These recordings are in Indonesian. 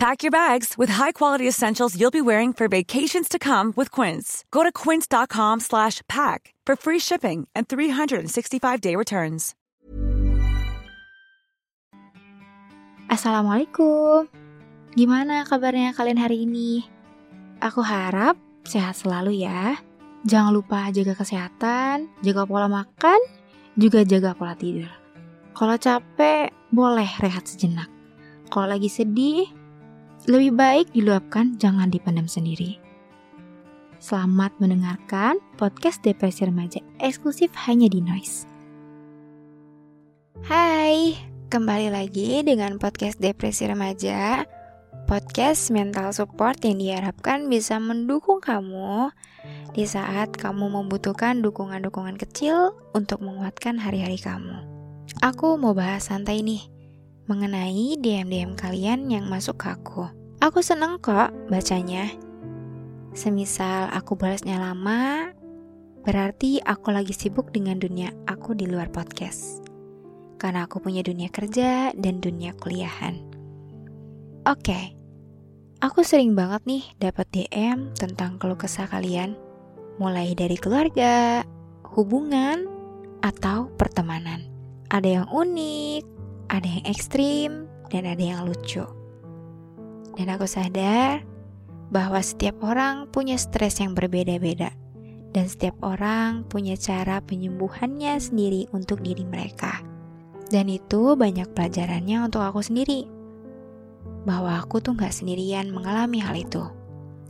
Pack your bags with high-quality essentials you'll be wearing for vacations to come with Quince. Go to quince.com slash pack for free shipping and 365-day returns. Assalamualaikum. Gimana kabarnya kalian hari ini? Aku harap sehat selalu ya. Jangan lupa jaga kesehatan, jaga pola makan, juga jaga pola tidur. Kalau capek, boleh rehat sejenak. Kalau lagi sedih, lebih baik diluapkan, jangan dipendam sendiri. Selamat mendengarkan podcast Depresi Remaja eksklusif hanya di Noise. Hai, kembali lagi dengan podcast Depresi Remaja, podcast mental support yang diharapkan bisa mendukung kamu di saat kamu membutuhkan dukungan-dukungan kecil untuk menguatkan hari-hari kamu. Aku mau bahas santai nih, mengenai DM-DM kalian yang masuk ke aku. Aku seneng kok bacanya. Semisal aku balasnya lama, berarti aku lagi sibuk dengan dunia aku di luar podcast. Karena aku punya dunia kerja dan dunia kuliahan. Oke, aku sering banget nih dapat DM tentang keluh kesah kalian. Mulai dari keluarga, hubungan, atau pertemanan. Ada yang unik, ada yang ekstrim, dan ada yang lucu. Dan aku sadar bahwa setiap orang punya stres yang berbeda-beda, dan setiap orang punya cara penyembuhannya sendiri untuk diri mereka. Dan itu banyak pelajarannya untuk aku sendiri, bahwa aku tuh gak sendirian mengalami hal itu.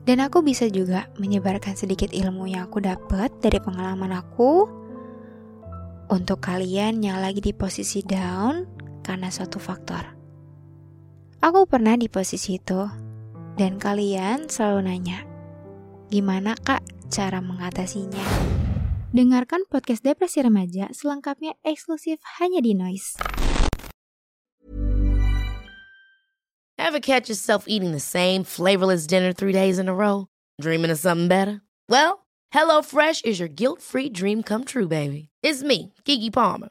Dan aku bisa juga menyebarkan sedikit ilmu yang aku dapat dari pengalaman aku untuk kalian yang lagi di posisi down karena suatu faktor. Aku pernah di posisi itu, dan kalian selalu nanya, gimana kak cara mengatasinya? Dengarkan podcast Depresi Remaja selengkapnya eksklusif hanya di Noise. Ever catch yourself eating the same flavorless dinner three days in a row? Dreaming of something better? Well, HelloFresh is your guilt-free dream come true, baby. It's me, Kiki Palmer.